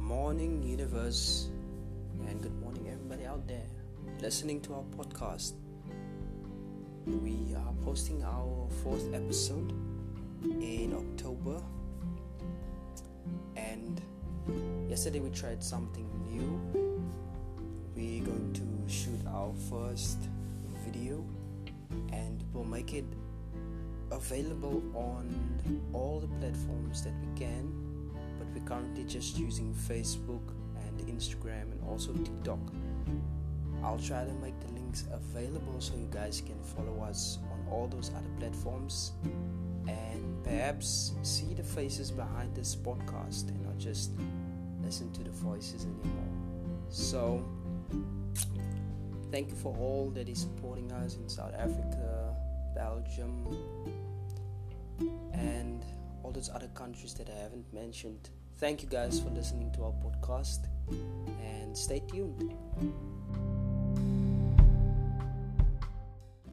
morning, universe, and good morning, everybody out there listening to our podcast. We are posting our fourth episode in October, and yesterday we tried something new. We're going to shoot our first video, and we'll make it available on all the platforms that we can we're currently just using Facebook and Instagram and also TikTok. I'll try to make the links available so you guys can follow us on all those other platforms and perhaps see the faces behind this podcast and not just listen to the voices anymore. So, thank you for all that is supporting us in South Africa, Belgium, and all those other countries that I haven't mentioned. Thank you guys for listening to our podcast and stay tuned.